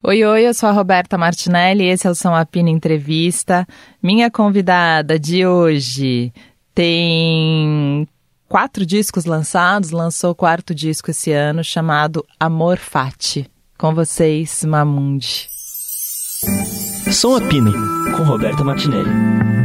Oi, oi, eu sou a Roberta Martinelli, esse é o São Apina Entrevista. Minha convidada de hoje tem quatro discos lançados, lançou o quarto disco esse ano, chamado Amor Fati. Com vocês, Mamundi. Som Apina, com Roberta Martinelli.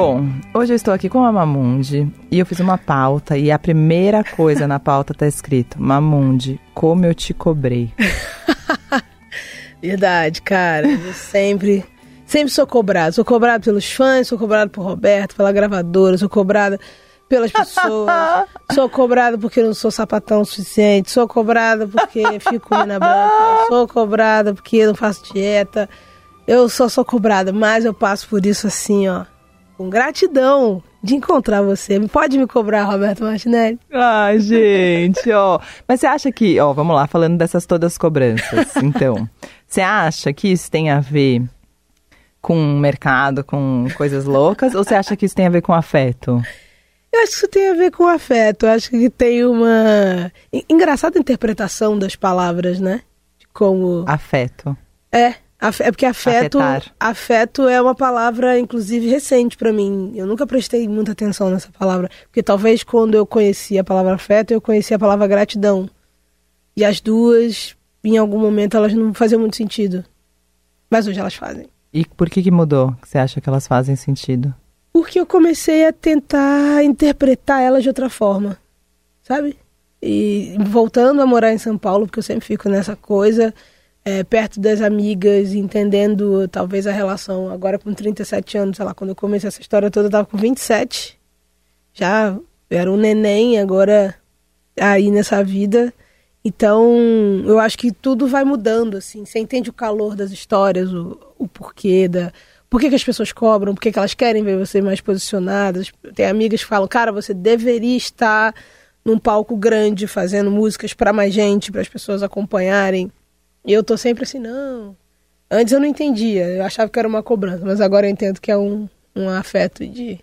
Bom, hoje eu estou aqui com a Mamundi e eu fiz uma pauta e a primeira coisa na pauta tá escrito: Mamundi, como eu te cobrei. Verdade, cara. Eu sempre, sempre sou cobrado. Sou cobrado pelos fãs, sou cobrado por Roberto, pela gravadora, sou cobrada pelas pessoas. sou cobrada porque não sou sapatão o suficiente. Sou cobrada porque fico na branca. Sou cobrada porque não faço dieta. Eu só sou cobrada, mas eu passo por isso assim, ó com gratidão de encontrar você. Pode me cobrar, Roberto Martinelli? Ai, gente, ó. Mas você acha que, ó, vamos lá, falando dessas todas cobranças, então. Você acha que isso tem a ver com mercado, com coisas loucas, ou você acha que isso tem a ver com afeto? Eu acho que isso tem a ver com afeto. Eu acho que tem uma engraçada interpretação das palavras, né? Como afeto. É, é porque afeto, Afetar. afeto é uma palavra, inclusive, recente para mim. Eu nunca prestei muita atenção nessa palavra. Porque talvez quando eu conheci a palavra afeto, eu conheci a palavra gratidão. E as duas, em algum momento, elas não faziam muito sentido. Mas hoje elas fazem. E por que, que mudou? Você acha que elas fazem sentido? Porque eu comecei a tentar interpretar elas de outra forma. Sabe? E voltando a morar em São Paulo, porque eu sempre fico nessa coisa é, perto das amigas, entendendo talvez a relação. Agora com 37 anos, sei lá, quando eu comecei essa história toda, eu tava com 27. Já era um neném, agora aí nessa vida. Então, eu acho que tudo vai mudando, assim. Você entende o calor das histórias, o, o porquê da... Por que, que as pessoas cobram? Por que, que elas querem ver você mais posicionadas? Tem amigas que falam, cara, você deveria estar num palco grande fazendo músicas para mais gente, para as pessoas acompanharem. E eu tô sempre assim, não. Antes eu não entendia, eu achava que era uma cobrança, mas agora eu entendo que é um, um afeto de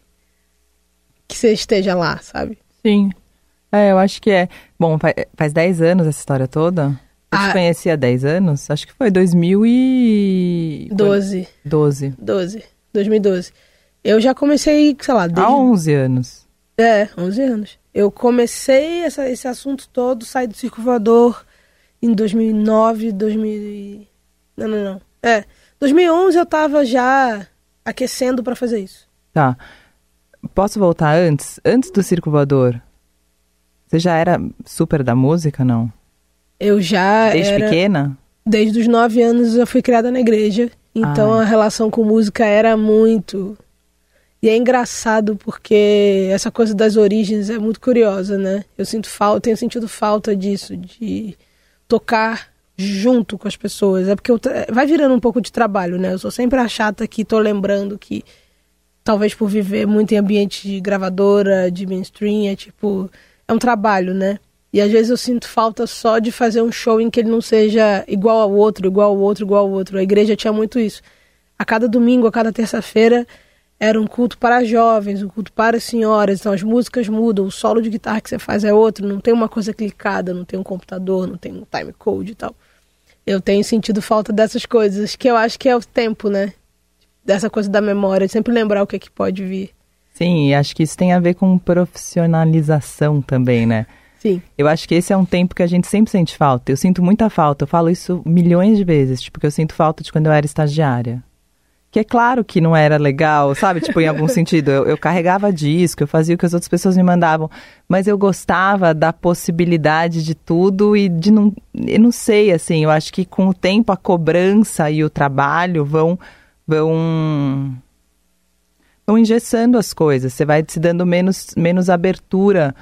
que você esteja lá, sabe? Sim. É, eu acho que é. Bom, faz 10 anos essa história toda. Eu ah, te conheci há 10 anos? Acho que foi 2012. 12. 12. 2012. Eu já comecei, sei lá, desde... Há 11 anos. É, 11 anos. Eu comecei essa, esse assunto todo, saí do Circo Voador em 2009, 2000 não, não, não. É, 2011 eu tava já aquecendo para fazer isso. Tá. Posso voltar antes? Antes do Circo Voador, você já era super da música, não? Eu já Desde era... pequena? Desde os nove anos eu fui criada na igreja. Então ah. a relação com música era muito... E é engraçado porque essa coisa das origens é muito curiosa, né? Eu sinto falta, tenho sentido falta disso, de tocar junto com as pessoas. É porque vai virando um pouco de trabalho, né? Eu sou sempre a chata que tô lembrando que talvez por viver muito em ambiente de gravadora, de mainstream, é tipo, é um trabalho, né? E às vezes eu sinto falta só de fazer um show em que ele não seja igual ao outro, igual ao outro, igual ao outro. A igreja tinha muito isso. A cada domingo, a cada terça-feira, era um culto para jovens, um culto para senhoras, então as músicas mudam, o solo de guitarra que você faz é outro, não tem uma coisa clicada, não tem um computador, não tem um time code e tal. Eu tenho sentido falta dessas coisas, que eu acho que é o tempo, né? Dessa coisa da memória, de sempre lembrar o que é que pode vir. Sim, e acho que isso tem a ver com profissionalização também, né? Sim. Eu acho que esse é um tempo que a gente sempre sente falta. Eu sinto muita falta, eu falo isso milhões de vezes, tipo, que eu sinto falta de quando eu era estagiária que é claro que não era legal, sabe? Tipo, em algum sentido. Eu, eu, carregava disco, eu fazia o que as outras pessoas me mandavam, mas eu gostava da possibilidade de tudo e de não. Eu não sei, assim, eu acho que com o tempo a cobrança e o trabalho vão. vão vão engessando as coisas, você vai se dando menos, menos abertura.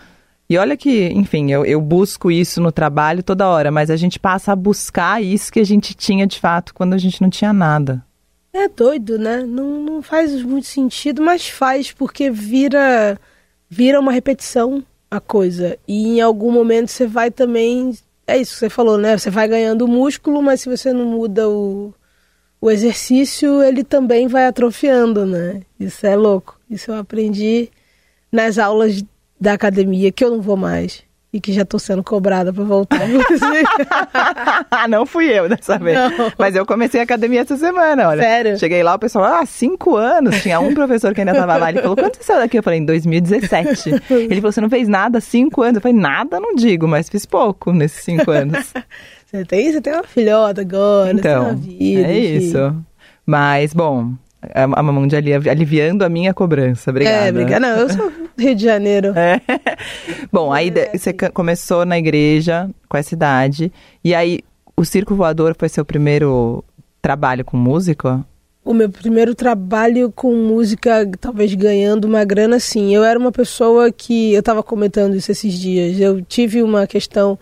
E olha que, enfim, eu, eu busco isso no trabalho toda hora, mas a gente passa a buscar isso que a gente tinha de fato quando a gente não tinha nada. É doido, né? Não, não faz muito sentido, mas faz porque vira vira uma repetição a coisa. E em algum momento você vai também. É isso que você falou, né? Você vai ganhando músculo, mas se você não muda o, o exercício, ele também vai atrofiando, né? Isso é louco. Isso eu aprendi nas aulas da academia, que eu não vou mais. E que já tô sendo cobrada pra voltar. não fui eu dessa vez. Não. Mas eu comecei a academia essa semana, olha. Sério? Cheguei lá, o pessoal, ah, cinco anos. Tinha um professor que ainda tava lá. Ele falou, quanto você saiu daqui? Eu falei, em 2017. Ele falou, você não fez nada há cinco anos? Eu falei, nada não digo, mas fiz pouco nesses cinco anos. você, tem, você tem uma filhota agora, então, vida, é enfim. isso. Mas, bom, a, a mamão de ali, aliviando a minha cobrança. Obrigada. É, obrigada. Não, eu sou do Rio de Janeiro. É. Bom, aí é, você começou na igreja com essa idade. E aí, o Circo Voador foi seu primeiro trabalho com música? O meu primeiro trabalho com música, talvez ganhando uma grana, sim. Eu era uma pessoa que. Eu estava comentando isso esses dias. Eu tive uma questão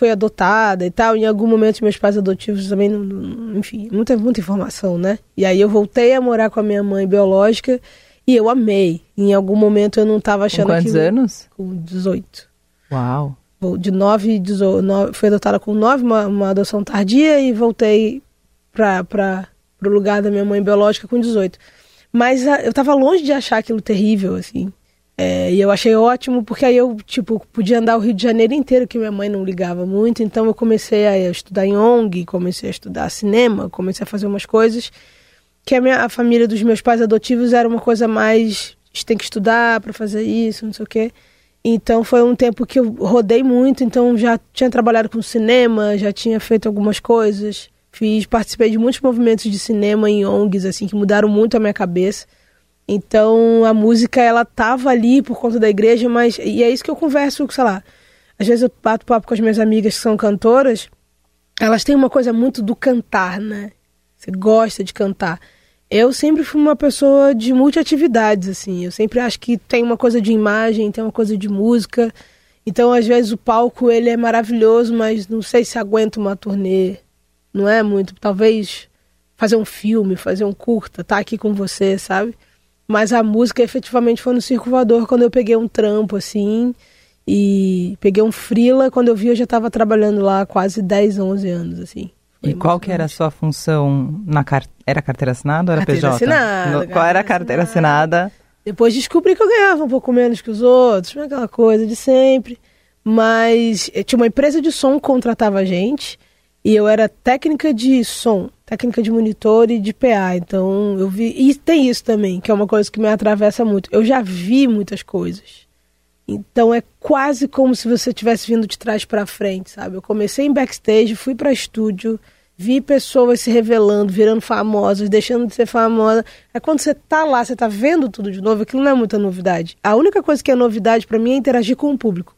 foi adotada e tal. Em algum momento, meus pais adotivos também, não, enfim, muita, muita informação, né? E aí eu voltei a morar com a minha mãe biológica e eu amei. Em algum momento eu não estava achando com quantos que... anos? Com 18. Uau! De 9, 18, fui adotada com 9, uma, uma adoção tardia e voltei para o lugar da minha mãe biológica com 18. Mas a, eu estava longe de achar aquilo terrível, assim. É, e eu achei ótimo, porque aí eu, tipo, podia andar o Rio de Janeiro inteiro, que minha mãe não ligava muito. Então eu comecei a estudar em ONG, comecei a estudar cinema, comecei a fazer umas coisas que a, minha, a família dos meus pais adotivos era uma coisa mais... Tem que estudar para fazer isso, não sei o quê. Então foi um tempo que eu rodei muito, então já tinha trabalhado com cinema, já tinha feito algumas coisas. Fiz, participei de muitos movimentos de cinema em ONGs, assim, que mudaram muito a minha cabeça. Então a música ela tava ali por conta da igreja, mas e é isso que eu converso, sei lá. Às vezes eu bato papo com as minhas amigas que são cantoras, elas têm uma coisa muito do cantar, né? Você gosta de cantar. Eu sempre fui uma pessoa de multiatividades, assim. Eu sempre acho que tem uma coisa de imagem, tem uma coisa de música. Então, às vezes, o palco ele é maravilhoso, mas não sei se aguenta uma turnê. Não é muito. Talvez fazer um filme, fazer um curta, tá aqui com você, sabe? Mas a música efetivamente foi no Circo Voador quando eu peguei um trampo, assim. E peguei um frila, quando eu vi eu já estava trabalhando lá há quase 10, 11 anos, assim. Foi e qual que era a sua função na car... era carteira assinada ou era carteira PJ? Assinada, no... Qual era a carteira assinada? assinada? Depois descobri que eu ganhava um pouco menos que os outros, aquela coisa de sempre. Mas eh, tinha uma empresa de som que contratava a gente e eu era técnica de som técnica de monitor e de PA. Então eu vi. E tem isso também, que é uma coisa que me atravessa muito. Eu já vi muitas coisas. Então é quase como se você tivesse vindo de trás para frente, sabe? Eu comecei em backstage, fui para estúdio, vi pessoas se revelando, virando famosas, deixando de ser famosa. É quando você tá lá, você tá vendo tudo de novo, aquilo não é muita novidade. A única coisa que é novidade para mim é interagir com o público.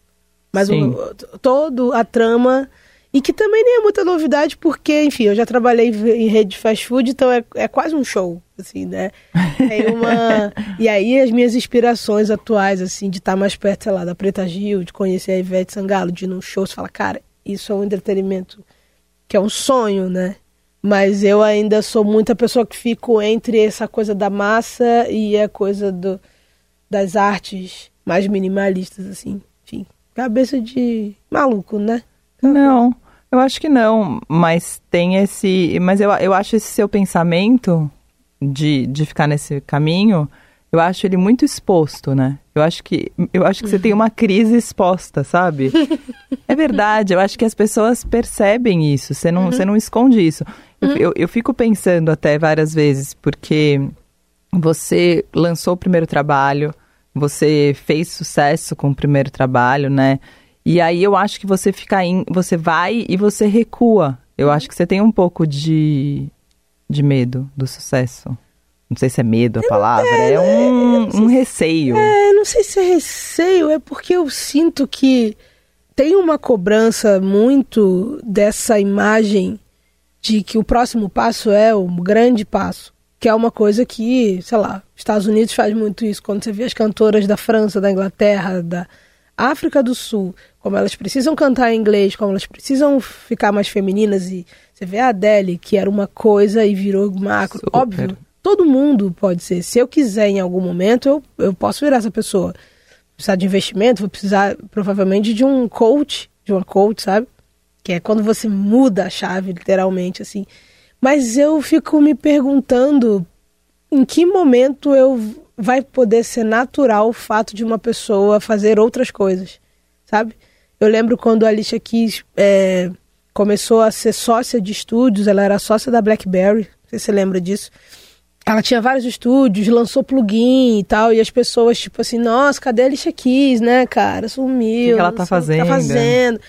Mas o, todo a trama e que também nem é muita novidade, porque, enfim, eu já trabalhei em rede de fast food, então é, é quase um show, assim, né? Tem uma... e aí as minhas inspirações atuais, assim, de estar mais perto, sei lá, da Preta Gil, de conhecer a Ivete Sangalo, de ir num show, você fala, cara, isso é um entretenimento que é um sonho, né? Mas eu ainda sou muita pessoa que fico entre essa coisa da massa e a coisa do, das artes mais minimalistas, assim. Enfim, cabeça de maluco, né? Não, eu acho que não, mas tem esse. Mas eu, eu acho esse seu pensamento de, de ficar nesse caminho, eu acho ele muito exposto, né? Eu acho que, eu acho que você tem uma crise exposta, sabe? é verdade, eu acho que as pessoas percebem isso, você não, uhum. você não esconde isso. Eu, uhum. eu, eu fico pensando até várias vezes, porque você lançou o primeiro trabalho, você fez sucesso com o primeiro trabalho, né? E aí eu acho que você fica in, você vai e você recua. Eu acho que você tem um pouco de, de medo do sucesso. Não sei se é medo a palavra, é, é um, um receio. É, não sei se é receio, é porque eu sinto que tem uma cobrança muito dessa imagem de que o próximo passo é o grande passo, que é uma coisa que, sei lá, Estados Unidos faz muito isso. Quando você vê as cantoras da França, da Inglaterra, da África do Sul, como elas precisam cantar em inglês, como elas precisam ficar mais femininas e você vê a Adele, que era uma coisa e virou macro. Super. Óbvio, todo mundo pode ser. Se eu quiser em algum momento, eu, eu posso virar essa pessoa. Precisar de investimento, vou precisar provavelmente de um coach, de uma coach, sabe? Que é quando você muda a chave, literalmente, assim. Mas eu fico me perguntando em que momento eu vai poder ser natural o fato de uma pessoa fazer outras coisas, sabe? Eu lembro quando a Alicia Keys é, começou a ser sócia de estúdios, ela era sócia da BlackBerry, não sei se você lembra disso. Ela tinha vários estúdios, lançou plugin e tal, e as pessoas, tipo assim, nossa, cadê a Alicia Keys, né, cara? Sumiu. O que ela tá fazendo? Tá fazendo.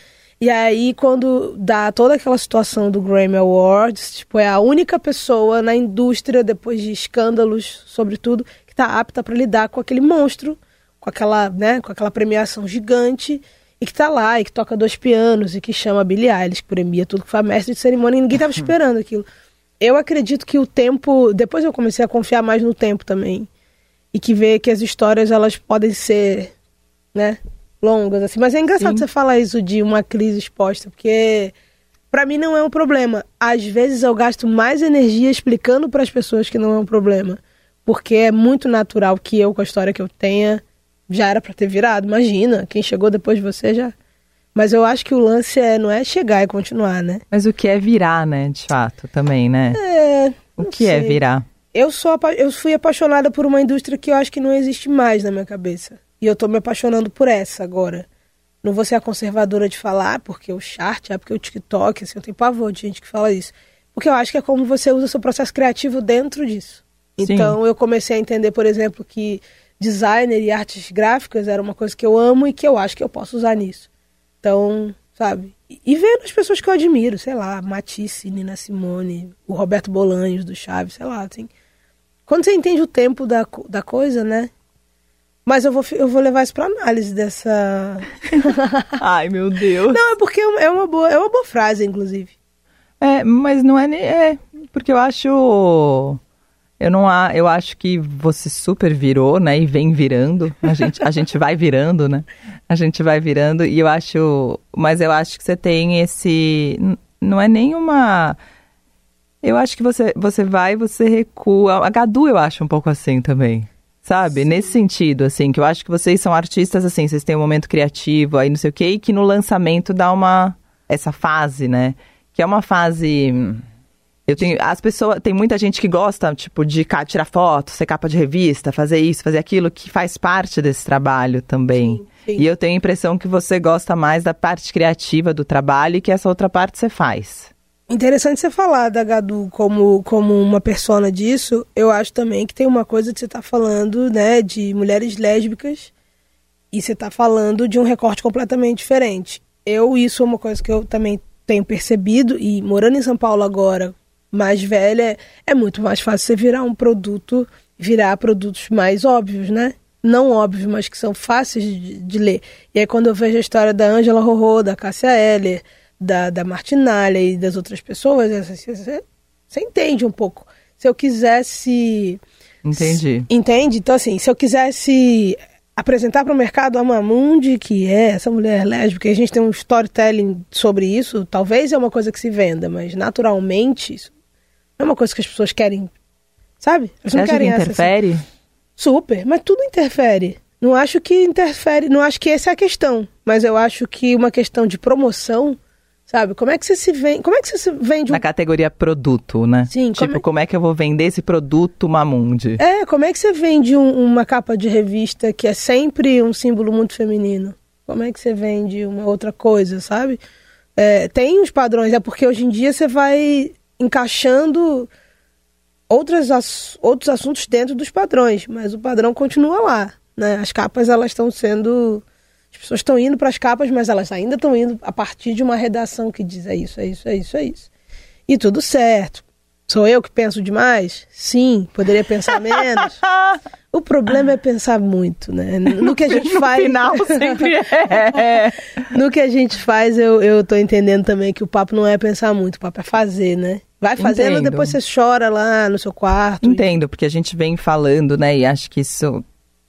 E aí, quando dá toda aquela situação do Grammy Awards, tipo, é a única pessoa na indústria, depois de escândalos, sobretudo, que tá apta para lidar com aquele monstro, com aquela, né, com aquela premiação gigante, e que tá lá, e que toca dois pianos, e que chama Billie Eilish, que premia tudo que faz mestre de cerimônia, e ninguém tava esperando aquilo. Eu acredito que o tempo, depois eu comecei a confiar mais no tempo também, e que ver que as histórias, elas podem ser, né, longas, assim. Mas é engraçado Sim. você falar isso de uma crise exposta, porque para mim não é um problema. Às vezes eu gasto mais energia explicando para as pessoas que não é um problema, porque é muito natural que eu, com a história que eu tenha, já era para ter virado. Imagina, quem chegou depois de você já. Mas eu acho que o lance é não é chegar e continuar, né? Mas o que é virar, né, de fato, também, né? É. O que é sei. é virar? Eu sou eu fui apaixonada por uma indústria que eu acho que não existe mais na minha cabeça. E eu tô me apaixonando por essa agora. Não vou ser a conservadora de falar, porque o chart, é porque o TikTok, assim, eu tenho pavor de gente que fala isso. Porque eu acho que é como você usa seu processo criativo dentro disso. Sim. Então eu comecei a entender, por exemplo, que designer e artes gráficas era uma coisa que eu amo e que eu acho que eu posso usar nisso. Então, sabe? E vendo as pessoas que eu admiro, sei lá, Matisse, Nina Simone, o Roberto Bolanhos do Chaves, sei lá, assim. Quando você entende o tempo da, da coisa, né? Mas eu vou, eu vou levar isso para análise dessa. Ai, meu Deus. Não, é porque é uma boa, é uma boa frase, inclusive. É, mas não é nem. É, porque eu acho. Eu não há, eu acho que você super virou, né? E vem virando. A gente, a gente vai virando, né? A gente vai virando. E eu acho. Mas eu acho que você tem esse. Não é nenhuma. Eu acho que você, você vai, você recua. A Gadu eu acho um pouco assim também. Sabe? Sim. Nesse sentido, assim, que eu acho que vocês são artistas, assim, vocês têm um momento criativo aí, não sei o quê, e que no lançamento dá uma. essa fase, né? Que é uma fase. Eu tenho. As pessoas. Tem muita gente que gosta, tipo, de tirar foto, ser capa de revista, fazer isso, fazer aquilo, que faz parte desse trabalho também. Sim, sim. E eu tenho a impressão que você gosta mais da parte criativa do trabalho e que essa outra parte você faz. Interessante você falar da Gadu como, como uma persona disso. Eu acho também que tem uma coisa que você está falando, né, de mulheres lésbicas e você está falando de um recorte completamente diferente. Eu, isso é uma coisa que eu também tenho percebido e morando em São Paulo agora, mais velha, é muito mais fácil você virar um produto, virar produtos mais óbvios, né? Não óbvios, mas que são fáceis de, de ler. E aí quando eu vejo a história da Angela Rorô, da Cássia Eller, da, da Martinalha e das outras pessoas, você, você entende um pouco. Se eu quisesse. Entendi. Entende? Então, assim, se eu quisesse apresentar para o mercado a Mamundi, que é essa mulher lésbica, e a gente tem um storytelling sobre isso, talvez é uma coisa que se venda, mas naturalmente isso não é uma coisa que as pessoas querem, sabe? Elas Você não querem que interfere? Essa, assim. Super, mas tudo interfere. Não acho que interfere, não acho que essa é a questão, mas eu acho que uma questão de promoção Sabe? Como é que você se vende? Como é que você se vende? Um... Na categoria produto, né? Sim. Tipo, como é... como é que eu vou vender esse produto Mamundi? É, como é que você vende um, uma capa de revista que é sempre um símbolo muito feminino? Como é que você vende uma outra coisa, sabe? É, tem os padrões, é porque hoje em dia você vai encaixando outras, outros assuntos dentro dos padrões, mas o padrão continua lá, né? As capas elas estão sendo as pessoas estão indo para as capas, mas elas ainda estão indo a partir de uma redação que diz é isso, é isso, é isso, é isso. E tudo certo. Sou eu que penso demais? Sim, poderia pensar menos. o problema é pensar muito, né? No que a gente no faz. No final sempre é. no que a gente faz, eu, eu tô entendendo também que o papo não é pensar muito, o papo é fazer, né? Vai fazendo, Entendo. depois você chora lá no seu quarto. Entendo, e... porque a gente vem falando, né? E acho que isso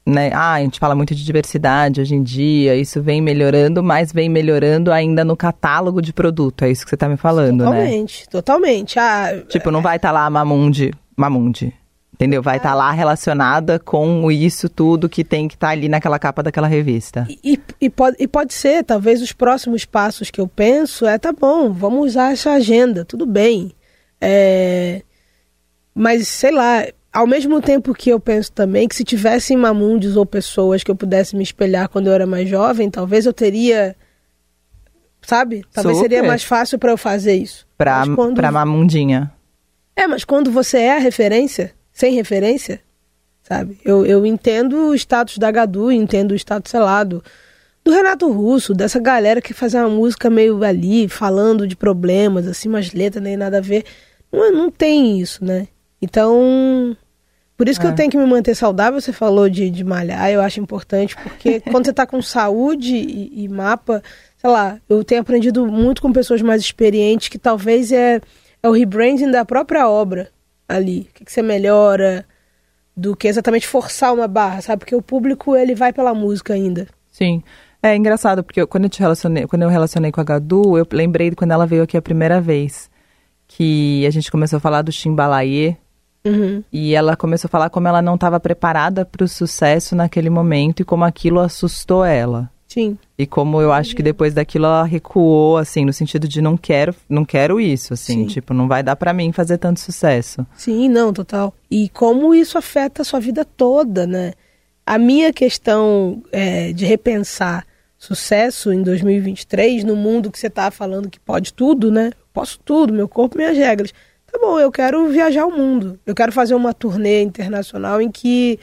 né? Ah, a gente fala muito de diversidade hoje em dia, isso vem melhorando, mas vem melhorando ainda no catálogo de produto, é isso que você está me falando, totalmente, né? Totalmente, totalmente. Ah, tipo, não vai estar tá lá Mamundi, Mamundi. Entendeu? Vai estar tá lá relacionada com isso tudo que tem que estar tá ali naquela capa daquela revista. E, e, pode, e pode ser, talvez os próximos passos que eu penso é, tá bom, vamos usar essa agenda, tudo bem. É, mas, sei lá, ao mesmo tempo que eu penso também que se tivessem Mamundes ou pessoas que eu pudesse me espelhar quando eu era mais jovem, talvez eu teria. Sabe? Talvez Super. seria mais fácil para eu fazer isso. Pra, Mas quando- pra Mamundinha. É, mas quando você é a referência, sem referência, sabe? Eu, eu entendo o status da Gadu, entendo o status, sei lá, do, do Renato Russo, dessa galera que faz uma música meio ali, falando de problemas, assim, umas letras nem nada a ver. Não, não tem isso, né? Então, por isso que É. eu tenho que me manter saudável. Você falou de, de malhar, eu acho importante, porque quando você tá com saúde e, e mapa, sei lá, eu tenho aprendido muito com pessoas mais experientes que talvez é, é o rebranding da própria obra ali. O que, que você melhora do que exatamente forçar uma barra, sabe? Porque o público, ele vai pela música ainda. Sim. É engraçado, porque eu- quando eu te relacionei, quando eu relacionei com a Gadu, eu lembrei de quando ela veio aqui a primeira vez. Que a gente começou a falar do Chimbalaê. Uhum. E ela começou a falar como ela não estava preparada para o sucesso naquele momento e como aquilo assustou ela. Sim. E como eu acho que depois daquilo ela recuou, assim, no sentido de não quero, não quero isso, assim, Sim. tipo, não vai dar pra mim fazer tanto sucesso. Sim, não, total. E como isso afeta a sua vida toda, né? A minha questão é, de repensar sucesso em 2023, no mundo que você tá falando que pode tudo, né? Posso tudo, meu corpo, minhas regras. Tá bom, eu quero viajar o mundo. Eu quero fazer uma turnê internacional em que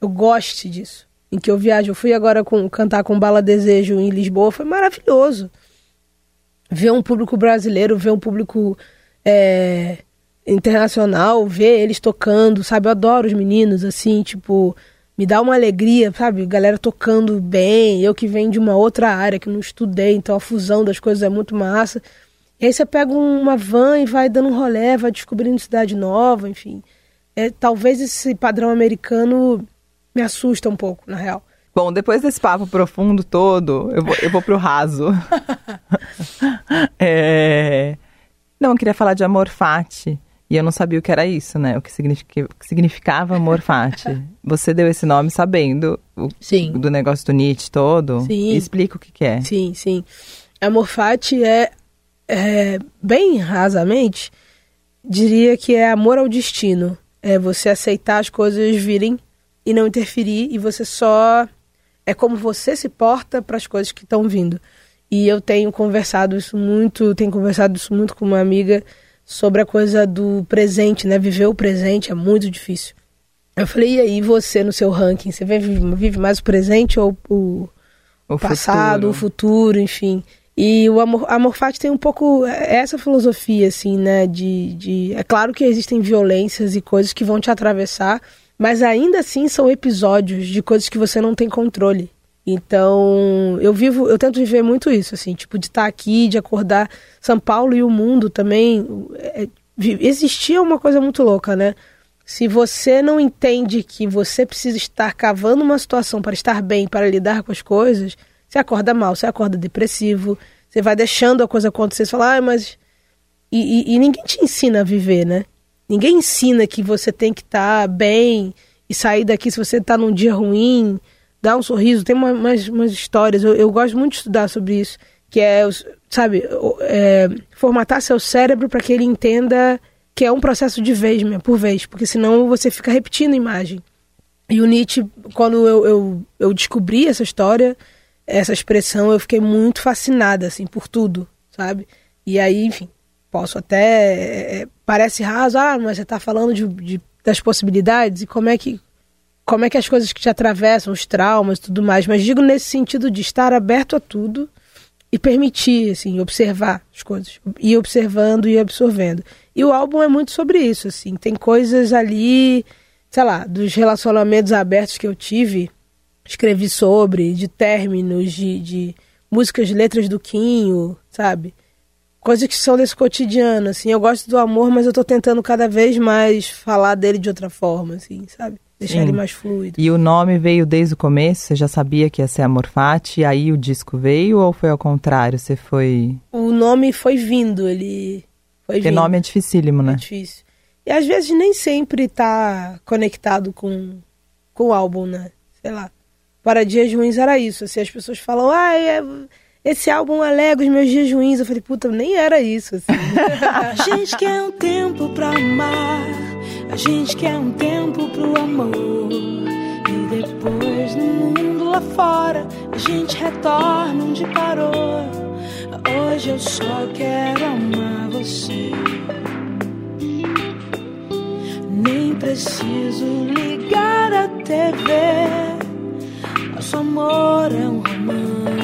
eu goste disso. Em que eu viajo. Eu fui agora com, cantar com Bala Desejo em Lisboa, foi maravilhoso ver um público brasileiro, ver um público é, internacional, ver eles tocando, sabe? Eu adoro os meninos, assim, tipo, me dá uma alegria, sabe? Galera tocando bem, eu que venho de uma outra área que não estudei, então a fusão das coisas é muito massa. E aí você pega uma van e vai dando um rolê, vai descobrindo cidade nova, enfim. É, talvez esse padrão americano me assusta um pouco, na real. Bom, depois desse papo profundo todo, eu vou, eu vou pro raso. É, Não, eu queria falar de amor fati. E eu não sabia o que era isso, né? O que, significa... o que significava amor fati. Você deu esse nome sabendo o- do negócio do Nietzsche todo? Sim. Explica o que, que é. Sim, sim. Amor fati é, é, bem rasamente, diria que é amor ao destino. É você aceitar as coisas virem e não interferir e você só é como você se porta para as coisas que estão vindo. E eu tenho conversado isso muito, tenho conversado isso muito com uma amiga sobre a coisa do presente, né? Viver o presente é muito difícil. Eu falei, e aí você no seu ranking, você vive, vive mais o presente ou o, O passado, futuro. o futuro, enfim. E o amor, amor fati tem um pouco essa filosofia, assim, né? De, de. É claro que existem violências e coisas que vão te atravessar, mas ainda assim são episódios de coisas que você não tem controle. Então, eu vivo, eu tento viver muito isso, assim, tipo, de estar aqui, de acordar. São Paulo e o mundo também. é, existia uma coisa muito louca, né? Se você não entende que você precisa estar cavando uma situação para estar bem, para lidar com as coisas, você acorda mal, você acorda depressivo, você vai deixando a coisa acontecer, você fala, ah, mas. E, e- e ninguém te ensina a viver, né? Ninguém ensina que você tem que estar bem e sair daqui se você está num dia ruim, dar um sorriso. Tem uma- umas, umas histórias, eu, eu gosto muito de estudar sobre isso, que é, sabe, é, formatar seu cérebro para que ele entenda que é um processo de vez, mesmo, por vez, porque senão você fica repetindo a imagem. E o Nietzsche, quando eu, eu, eu descobri essa história, essa expressão, eu fiquei muito fascinada, assim, por tudo, sabe? E aí, enfim, posso até. é, é, parece raso, ah, mas você tá falando de, de- das possibilidades e como é que. Como é que as coisas que te atravessam, os traumas e tudo mais, mas digo nesse sentido de estar aberto a tudo e permitir, assim, observar as coisas. Ir observando e absorvendo. E o álbum é muito sobre isso, assim. Tem coisas ali, sei lá, dos relacionamentos abertos que eu tive, escrevi sobre, de términos, de, de músicas, letras do Quinho, sabe? Coisas que são desse cotidiano, assim. Eu gosto do amor, mas eu tô tentando cada vez mais falar dele de outra forma, assim, sabe? Deixar Sim. ele mais fluido. E o nome veio desde o começo? Você já sabia que ia ser Amor Fati, e aí o disco veio ou foi ao contrário? Você foi. O nome foi vindo, ele foi Porque vindo. nome é dificílimo, É né? difícil. E às vezes nem sempre tá conectado com, com o álbum, né? Sei lá. Para Dias Ruins era isso. Assim, as pessoas falam, ah, é, esse álbum alega os meus dias ruins. Eu falei, puta, nem era isso. Assim. A gente quer um tempo pra amar A gente quer um tempo pro amor. E depois no mundo lá fora, a gente retorna onde parou. Hoje eu só quero amar você. Nem preciso ligar a TV. Nosso amor é um romance.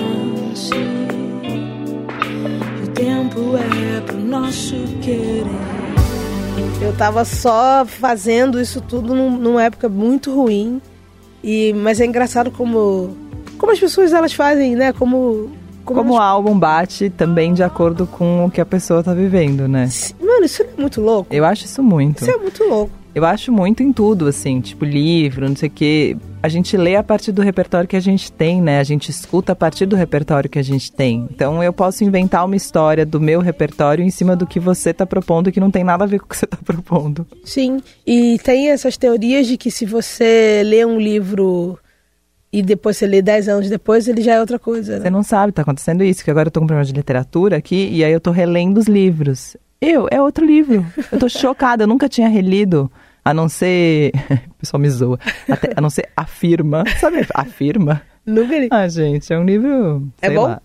Tempo é pro nosso querer. Eu tava só fazendo isso tudo num, numa época muito ruim. E, mas é engraçado como, como as pessoas elas fazem, né? Como. Como, elas- o álbum bate também de acordo com o que a pessoa tá vivendo, né? Mano, isso é muito louco. Eu acho isso muito. Isso é muito louco. Eu acho muito em tudo, assim, tipo livro, não sei o quê. A gente lê a partir do repertório que a gente tem, né? A gente escuta a partir do repertório que a gente tem. Então eu posso inventar uma história do meu repertório em cima do que você tá propondo que não tem nada a ver com o que você tá propondo. Sim, e tem essas teorias de que se você lê um livro e depois você lê 10 anos depois, ele já é outra coisa, Você né? não sabe, tá acontecendo isso, que agora eu tô com um problema de literatura aqui e aí eu tô relendo os livros. Eu, é outro livro. Eu tô chocada, eu nunca tinha relido. A não ser. O pessoal me zoa. Até- a não ser Afirma. Sabe Afirma? Nunca li. Ah, gente, é um livro. É bom? lá.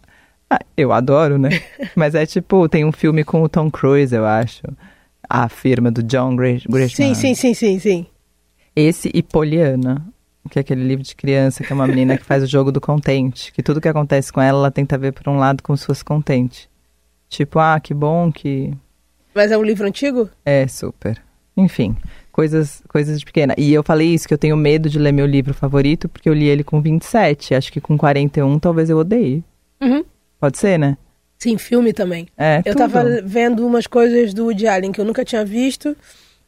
Ah, eu adoro, né? Mas é tipo, tem um filme com o Tom Cruise, eu acho. A firma do John Gra- Sim, Grisham. sim, sim, sim, sim. Esse e Poliana, que é aquele livro de criança, que é uma menina que faz o jogo do contente. Que tudo que acontece com ela, ela tenta ver por um lado como se fosse contente. Tipo, ah, que bom que. Mas é um livro antigo? É, super. Enfim, coisas, coisas de pequena. E eu falei isso, que eu tenho medo de ler meu livro favorito, porque eu li ele com 27. Acho que com 41 talvez eu odeie. Uhum. Pode ser, né? Sim, filme também. É, Eu tudo. tava vendo umas coisas do Woody Allen que eu nunca tinha visto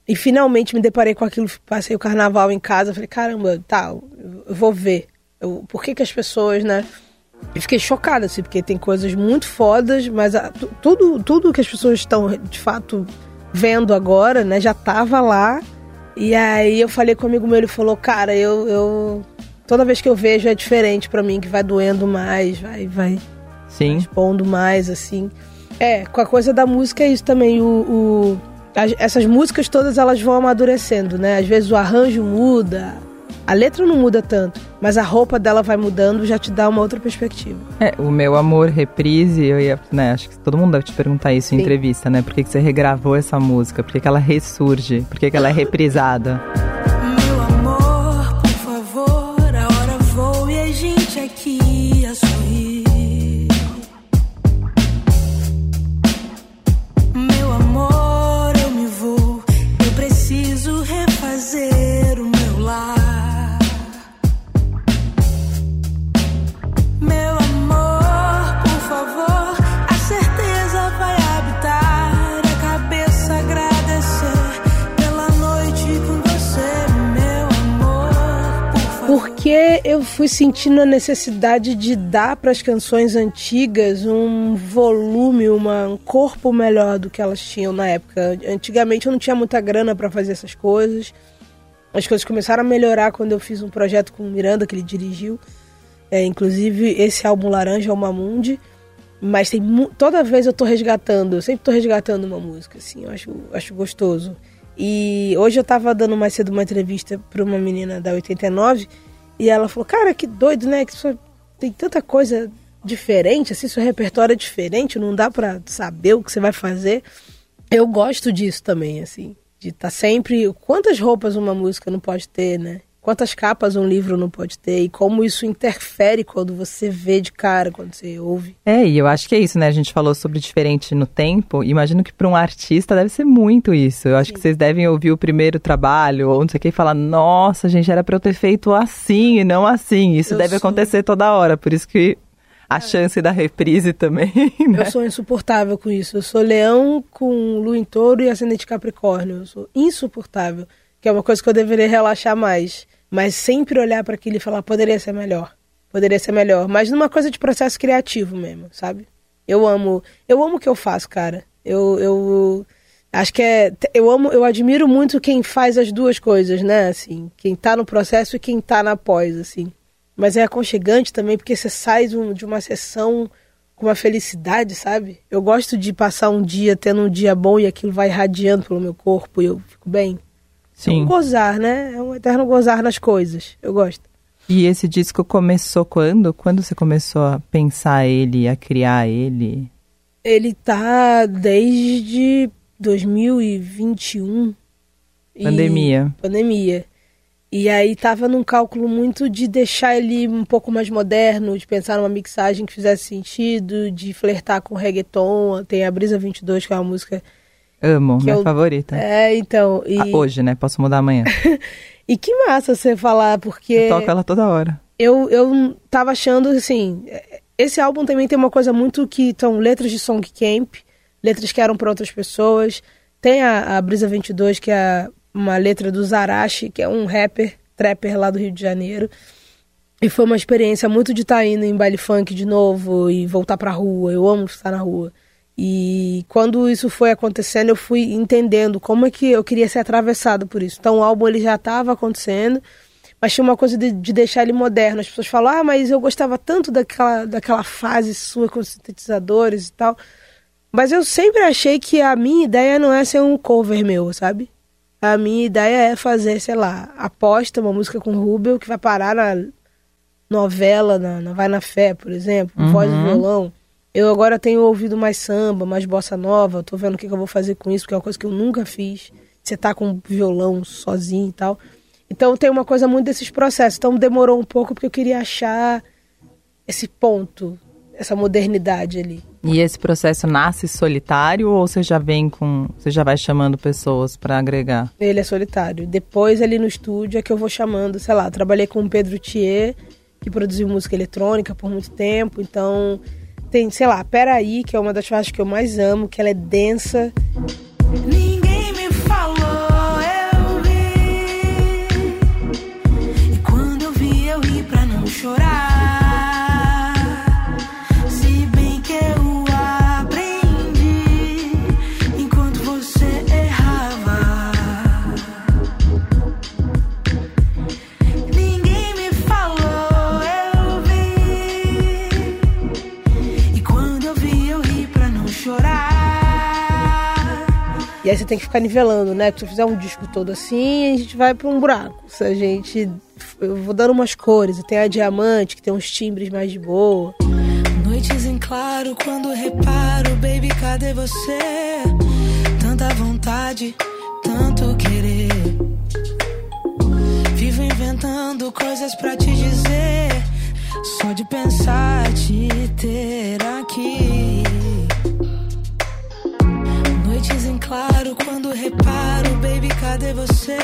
e finalmente me deparei com aquilo. Passei o carnaval em casa, falei, caramba, tá, eu vou ver. Eu- por que que as pessoas, né? E fiquei chocada, assim, porque tem coisas muito fodas, mas a- tu- tudo, tudo que as pessoas estão, de fato, vendo agora, né, já tava lá. E aí eu falei com um amigo meu, ele falou, cara, eu... eu toda vez que eu vejo é diferente pra mim, que vai doendo mais, vai, vai Sim. expondo mais, assim. É, com a coisa da música é isso também. O, o- as- essas músicas todas elas vão amadurecendo, né? Às vezes o arranjo muda, a letra não muda tanto, mas a roupa dela vai mudando, já te dá uma outra perspectiva. É, o meu amor reprise, eu ia, né, acho que todo mundo deve te perguntar isso em Sim. entrevista, né? Por que, que você regravou essa música? Por que, que ela ressurge? Por que, que ela é reprisada? Eu fui sentindo a necessidade de dar para as canções antigas um volume, uma, um corpo melhor do que elas tinham na época. Antigamente eu não tinha muita grana para fazer essas coisas. As coisas começaram a melhorar quando eu fiz um projeto com o Miranda, que ele dirigiu. É, inclusive, esse álbum Laranja é o Mamundi. Mas tem toda vez eu tô resgatando, eu sempre tô resgatando uma música, assim, eu acho, acho gostoso. E hoje eu tava dando mais cedo uma entrevista pra uma menina da 89 e ela falou: Cara, que doido, né? Que tem tanta coisa diferente, assim, seu repertório é diferente, não dá pra saber o que você vai fazer. Eu gosto disso também, assim, de estar sempre. Quantas roupas uma música não pode ter, né? Quantas capas um livro não pode ter e como isso interfere quando você vê de cara, quando você ouve. É, e eu acho que é isso, né? A gente falou sobre diferente no tempo. Imagino que para um artista deve ser muito isso. Eu acho que vocês devem ouvir o primeiro trabalho ou não sei o que e falar: nossa, gente, era para eu ter feito assim e não assim. Isso Eu deve sou- acontecer toda hora. Por isso que a chance da reprise também. Né? Eu sou insuportável com isso. Eu sou leão com lua em touro e ascendente capricórnio. Eu sou insuportável. Que é uma coisa que eu deveria relaxar mais. Mas sempre olhar para aquilo e falar, poderia ser melhor. Poderia ser melhor. Mas numa coisa de processo criativo mesmo, sabe? Eu amo. Eu amo o que eu faço, cara. Eu, eu acho que é. Eu amo, eu admiro muito quem faz as duas coisas, né? Assim, quem tá no processo e quem tá na pós, assim. Mas é aconchegante também, porque você sai de um- uma sessão com uma felicidade, sabe? Eu gosto de passar um dia tendo um dia bom e aquilo vai irradiando pelo meu corpo e eu fico bem. Sim. um gozar, né? É um eterno gozar nas coisas. Eu gosto. E esse disco começou quando? Quando você começou a pensar ele, a criar ele? Ele tá desde 2021. E- Pandemia. pandemia. E aí tava num cálculo muito de deixar ele um pouco mais moderno, de pensar numa mixagem que fizesse sentido, de flertar com reggaeton. Tem a Brisa 22, que é uma música. Amo, minha eu- favorita. É, então. E, Ah, hoje, né? Posso mudar amanhã. e que massa você falar, porque Eu toco ela toda hora. eu, eu tava achando assim. Esse álbum também tem uma coisa muito que são letras de Song Camp, letras que eram para outras pessoas. Tem a, a Brisa 22, que é uma letra do Zarashi, que é um rapper, trapper lá do Rio de Janeiro. E foi uma experiência muito de estar indo em baile funk de novo e voltar pra rua. Eu amo estar na rua. E quando isso foi acontecendo, eu fui entendendo como é que eu queria ser atravessado por isso. Então o álbum ele já estava acontecendo, mas tinha uma coisa de, de deixar ele moderno. As pessoas falam, ah, mas eu gostava tanto daquela, daquela fase sua com os sintetizadores e tal. Mas eu sempre achei que a minha ideia não é ser um cover meu, sabe? A minha ideia é fazer, sei lá, aposta, uma música com Rubel que vai parar na novela, na, na Vai na Fé, por exemplo, com voz e Uhum. violão. Eu agora tenho ouvido mais samba, mais bossa nova, tô vendo o que, que eu vou fazer com isso, porque é uma coisa que eu nunca fiz. Você tá com violão sozinho e tal. Então tem uma coisa muito desses processos. Então demorou um pouco porque eu queria achar esse ponto, essa modernidade ali. E esse processo nasce solitário ou você já vem com. Você já vai chamando pessoas pra agregar? Ele é solitário. Depois, ali no estúdio, é que eu vou chamando, sei lá, trabalhei com o Pedro Thier, que produziu música eletrônica por muito tempo. Então, tem, sei lá, Peraí, que é uma das faixas que eu mais amo, que ela é densa. Ninguém me falou, eu vi. E quando eu vi, eu ri pra não chorar. Aí você tem que ficar nivelando, né? Se eu fizer um disco todo assim, a gente vai pra um buraco. Se a gente. Eu vou dando umas cores. Tem a diamante, que tem uns timbres mais de boa. Noites em claro quando reparo, baby, cadê você? Tanta vontade, tanto querer. Vivo inventando coisas pra te dizer. Só de pensar te ter aqui. Noites em claro quando reparo, baby, cadê você?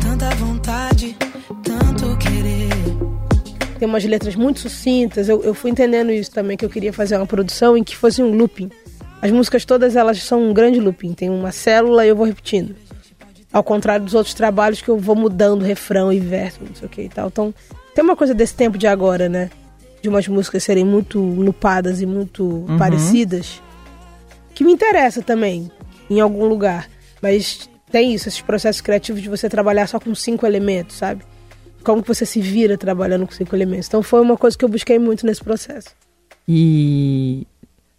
Tanta vontade, tanto querer. Tem umas letras muito sucintas. Eu, eu fui entendendo isso também, que eu queria fazer uma produção em que fosse um looping. As músicas todas elas são um grande looping. Tem uma célula e eu vou repetindo. Ao contrário dos outros trabalhos que eu vou mudando refrão e verso, não sei o que e tal. Então, tem uma coisa desse tempo de agora, né? De umas músicas serem muito lupadas e muito parecidas. Que me interessa também, em algum lugar. Mas tem isso, esses processos criativos de você trabalhar só com cinco elementos, sabe? Como que você se vira trabalhando com cinco elementos. Então foi uma coisa que eu busquei muito nesse processo. E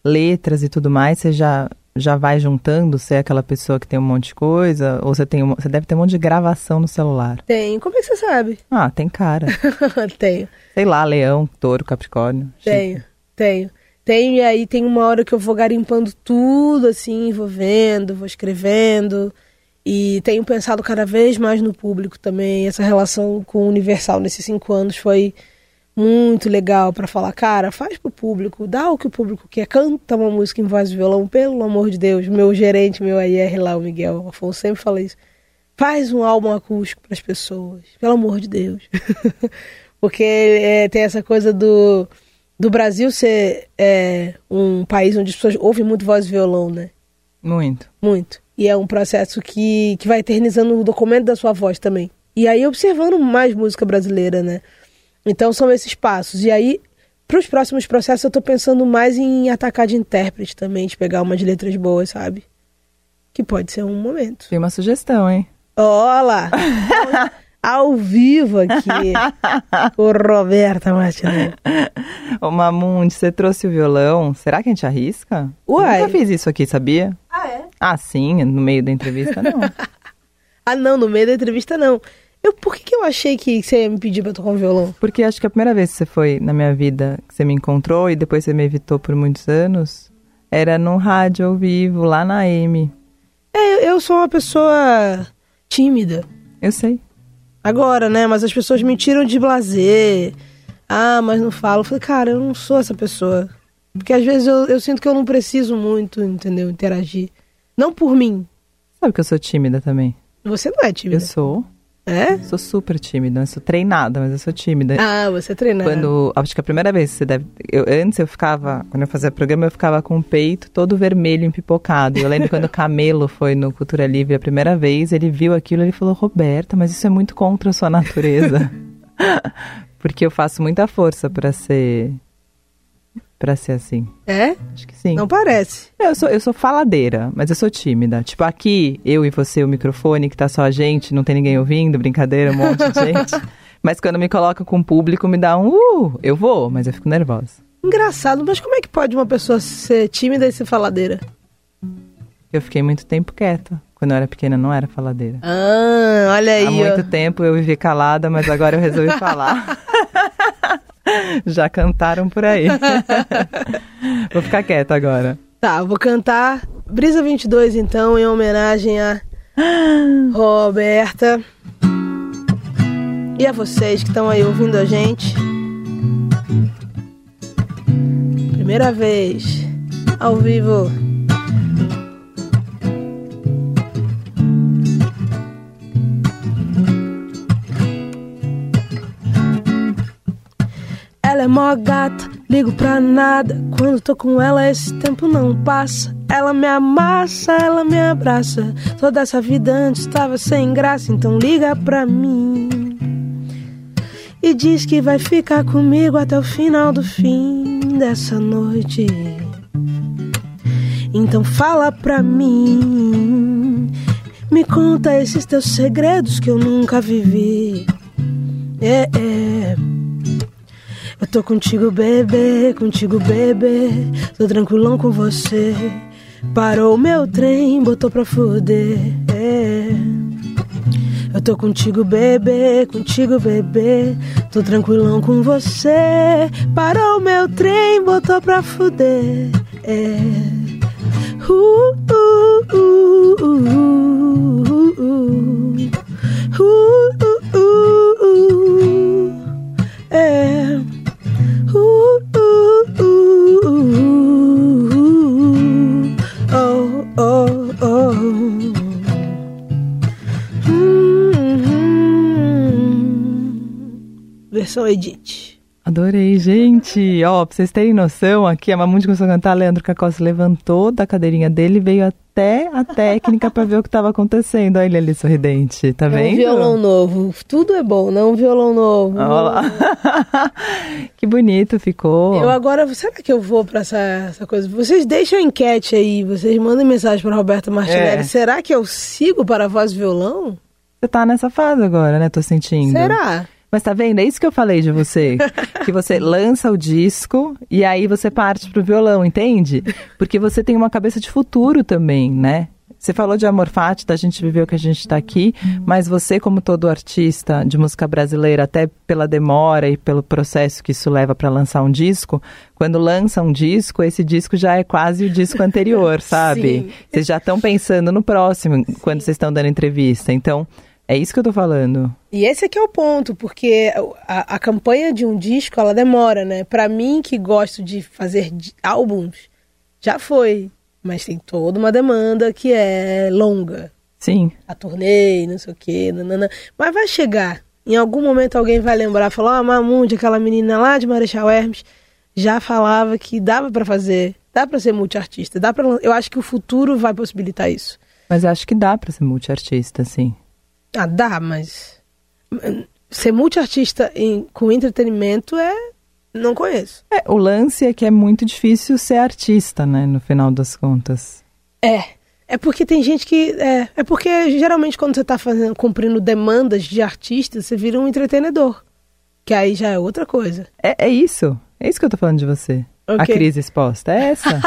letras e tudo mais, você já, já vai juntando? Você é aquela pessoa que tem um monte de coisa? Ou você, tem um, você deve ter um monte de gravação no celular? Tenho. Como é que você sabe? Ah, tem cara. tenho, Sei lá, leão, touro, capricórnio. chique. tenho, tenho. Aí tem uma hora que eu vou garimpando tudo, assim, vou vendo, vou escrevendo. E tenho pensado cada vez mais no público também. Essa relação com o Universal nesses cinco anos foi muito legal para falar, cara, faz pro público, dá o que o público quer, canta uma música em voz e violão, pelo amor de Deus. Meu gerente, meu AR lá, o Miguel Afonso, sempre fala isso. Faz um álbum acústico para as pessoas, pelo amor de Deus. Porque é, tem essa coisa do, do Brasil ser é, um país onde as pessoas ouvem muito voz e violão, né? Muito. Muito. E é um processo que, que vai eternizando o documento da sua voz também. E aí observando mais música brasileira, né? Então são esses passos. E aí, para os próximos processos, eu tô pensando mais em atacar de intérprete também, de pegar umas letras boas, sabe? Que pode ser um momento. Tem uma sugestão, hein? Olá! Ao vivo aqui, o Roberta Martinelli. Ô, Mamundi, você trouxe o violão. Será que a gente arrisca? Uai. Nunca fiz isso aqui, sabia? Ah, é? Ah, sim, no meio da entrevista, não. ah, não, no meio da entrevista não. Eu, por que, que eu achei que você ia me pedir pra tocar um violão? Porque acho que a primeira vez que você foi na minha vida, que você me encontrou e depois você me evitou por muitos anos, era num rádio ao vivo, lá na M. É, eu sou uma pessoa tímida. Eu sei. Agora, né? Mas as pessoas me tiram de blazer. Ah, mas não falo. Eu falei, cara, eu não sou essa pessoa. Porque às vezes eu, eu sinto que eu não preciso muito, entendeu? Interagir. Não por mim. Sabe que eu sou tímida também? Você não é tímida. Eu sou. É? Sou super tímida. Eu sou treinada, mas eu sou tímida. Ah, você é treinada. Quando. Acho que a primeira vez você deve. Eu, antes eu ficava. Quando eu fazia programa, eu ficava com o peito todo vermelho, empipocado. Eu lembro quando o Camelo foi no Cultura Livre a primeira vez, ele viu aquilo e ele falou: Roberta, mas isso é muito contra a sua natureza. Porque eu faço muita força pra ser. Pra ser assim. É? Acho que sim. Não parece. Eu sou, eu sou faladeira, mas eu sou tímida. Tipo, aqui, eu e você, o microfone, que tá só a gente, não tem ninguém ouvindo, brincadeira, um monte de gente. Mas quando me coloca com o público, me dá um uh, eu vou, mas eu fico nervosa. Engraçado, mas como é que pode uma pessoa ser tímida e ser faladeira? Eu fiquei muito tempo quieta. Quando eu era pequena, não era faladeira. Ah, olha aí. Há ó. muito tempo eu vivi calada, mas agora eu resolvi falar. Já cantaram por aí. Vou ficar quieta agora. Tá, vou cantar Brisa 22 então, em homenagem a Roberta. E a vocês que estão aí ouvindo a gente. Primeira vez, ao vivo. É mó gata, ligo pra nada. Quando tô com ela, esse tempo não passa. Ela me amassa, ela me abraça. Toda essa vida antes tava sem graça, então liga pra mim. E diz que vai ficar comigo até o final do fim dessa noite. Então fala pra mim. Me conta esses teus segredos que eu nunca vivi. É, é. Eu tô contigo, bebê, contigo, bebê. Tô tranquilão com você. Parou meu trem, botou pra fuder. É. Eu tô contigo, bebê, contigo, bebê. Tô tranquilão com você. Parou meu trem, botou pra fuder. É. Uh, uh, uh, uh, uh, uh. Uh, uh, uh, uh. É. Versão Edit. Adorei, gente. Ó, pra vocês terem noção, aqui a Mamute começou a cantar, Leandro Cacó se levantou da cadeirinha dele e veio até a técnica pra ver o que tava acontecendo. Olha ele ali sorridente, tá É vendo? um violão novo. Tudo é bom, não um violão novo. Olha lá. que bonito ficou. Eu agora, será que eu vou pra essa, essa coisa? Vocês deixam a enquete aí, vocês mandem mensagem pra Roberta Martinelli. É. Será que eu sigo para a voz violão? Você tá nessa fase agora, né? Tô sentindo. Será? Mas tá vendo? É isso que eu falei de você. que você lança o disco e aí você parte pro violão, entende? Porque você tem uma cabeça de futuro também, né? Você falou de amor fati, da gente viver o que a gente está aqui, mas você, como todo artista de música brasileira, até pela demora e pelo processo que isso leva para lançar um disco, quando lança um disco, esse disco já é quase o disco anterior, sabe? Sim. Vocês já estão pensando no próximo quando vocês estão dando entrevista. Então, é isso que eu tô falando. E esse aqui é o ponto, porque a, a campanha de um disco, ela demora, né? Pra mim, que gosto de fazer álbuns, já foi. Mas tem toda uma demanda que é longa. Sim. A turnê, não sei o quê, nanana. Mas vai chegar. Em algum momento alguém vai lembrar, falar, ah, Mamundi, aquela menina lá de Marechal Hermes, já falava que dava pra fazer, dá pra ser multiartista, dá para Eu acho que o futuro vai possibilitar isso. Mas acho que dá pra ser multiartista, sim. Ah, dá, mas hum, ser multiartista em, com entretenimento é. Não conheço. É, o lance é que é muito difícil ser artista, né, no final das contas. É. É porque tem gente que. É, é porque geralmente quando você tá fazendo, cumprindo demandas de artista, você vira um entretenedor. Que aí já é outra coisa. É, é isso. É isso que eu tô falando de você. A Ok. crise exposta. É essa.